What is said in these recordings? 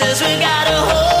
says we gotta hold.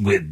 With.